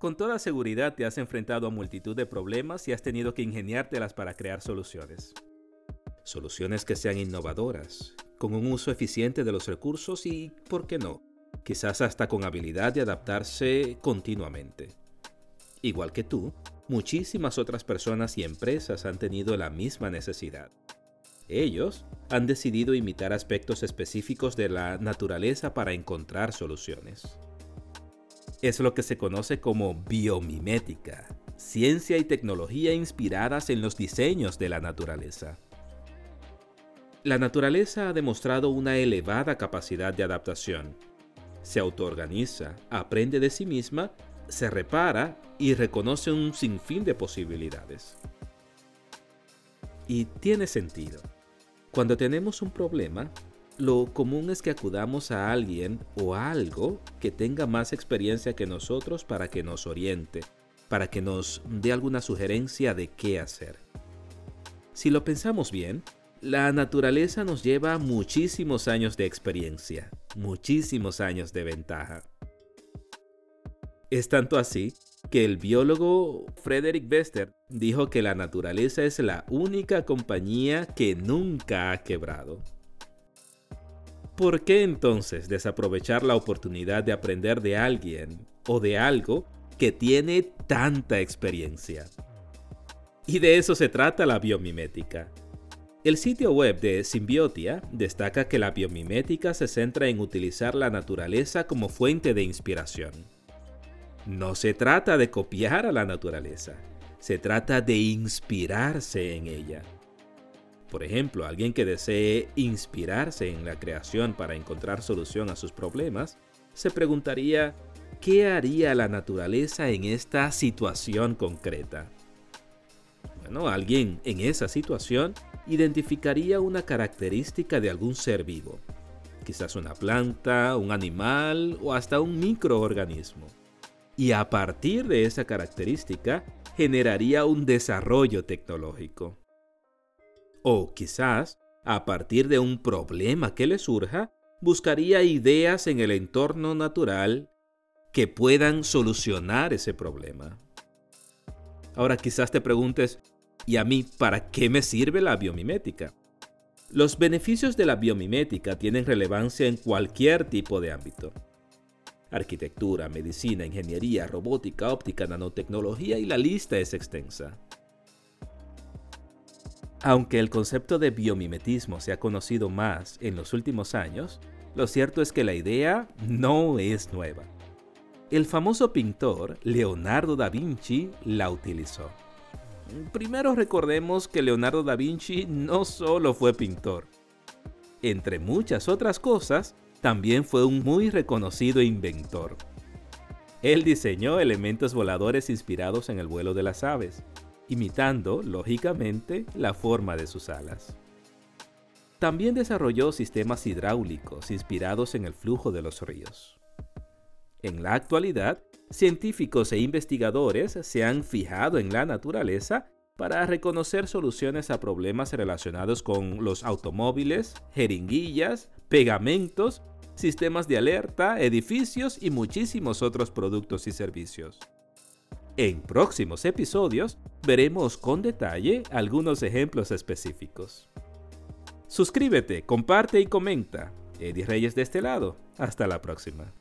Con toda seguridad te has enfrentado a multitud de problemas y has tenido que ingeniártelas para crear soluciones. Soluciones que sean innovadoras, con un uso eficiente de los recursos y, ¿por qué no?, quizás hasta con habilidad de adaptarse continuamente. Igual que tú, muchísimas otras personas y empresas han tenido la misma necesidad. Ellos han decidido imitar aspectos específicos de la naturaleza para encontrar soluciones es lo que se conoce como biomimética, ciencia y tecnología inspiradas en los diseños de la naturaleza. La naturaleza ha demostrado una elevada capacidad de adaptación. Se autoorganiza, aprende de sí misma, se repara y reconoce un sinfín de posibilidades. Y tiene sentido. Cuando tenemos un problema, lo común es que acudamos a alguien o a algo que tenga más experiencia que nosotros para que nos oriente, para que nos dé alguna sugerencia de qué hacer. Si lo pensamos bien, la naturaleza nos lleva muchísimos años de experiencia, muchísimos años de ventaja. Es tanto así que el biólogo Frederick Bester dijo que la naturaleza es la única compañía que nunca ha quebrado. ¿Por qué entonces desaprovechar la oportunidad de aprender de alguien o de algo que tiene tanta experiencia? Y de eso se trata la biomimética. El sitio web de Symbiotia destaca que la biomimética se centra en utilizar la naturaleza como fuente de inspiración. No se trata de copiar a la naturaleza, se trata de inspirarse en ella. Por ejemplo, alguien que desee inspirarse en la creación para encontrar solución a sus problemas, se preguntaría, ¿qué haría la naturaleza en esta situación concreta? Bueno, alguien en esa situación identificaría una característica de algún ser vivo, quizás una planta, un animal o hasta un microorganismo. Y a partir de esa característica generaría un desarrollo tecnológico. O quizás, a partir de un problema que le surja, buscaría ideas en el entorno natural que puedan solucionar ese problema. Ahora quizás te preguntes, ¿y a mí para qué me sirve la biomimética? Los beneficios de la biomimética tienen relevancia en cualquier tipo de ámbito. Arquitectura, medicina, ingeniería, robótica, óptica, nanotecnología y la lista es extensa. Aunque el concepto de biomimetismo se ha conocido más en los últimos años, lo cierto es que la idea no es nueva. El famoso pintor Leonardo da Vinci la utilizó. Primero recordemos que Leonardo da Vinci no solo fue pintor. Entre muchas otras cosas, también fue un muy reconocido inventor. Él diseñó elementos voladores inspirados en el vuelo de las aves, imitando, lógicamente, la forma de sus alas. También desarrolló sistemas hidráulicos inspirados en el flujo de los ríos. En la actualidad, científicos e investigadores se han fijado en la naturaleza para reconocer soluciones a problemas relacionados con los automóviles, jeringuillas, pegamentos, sistemas de alerta, edificios y muchísimos otros productos y servicios. En próximos episodios veremos con detalle algunos ejemplos específicos. Suscríbete, comparte y comenta. Eddie Reyes de este lado. Hasta la próxima.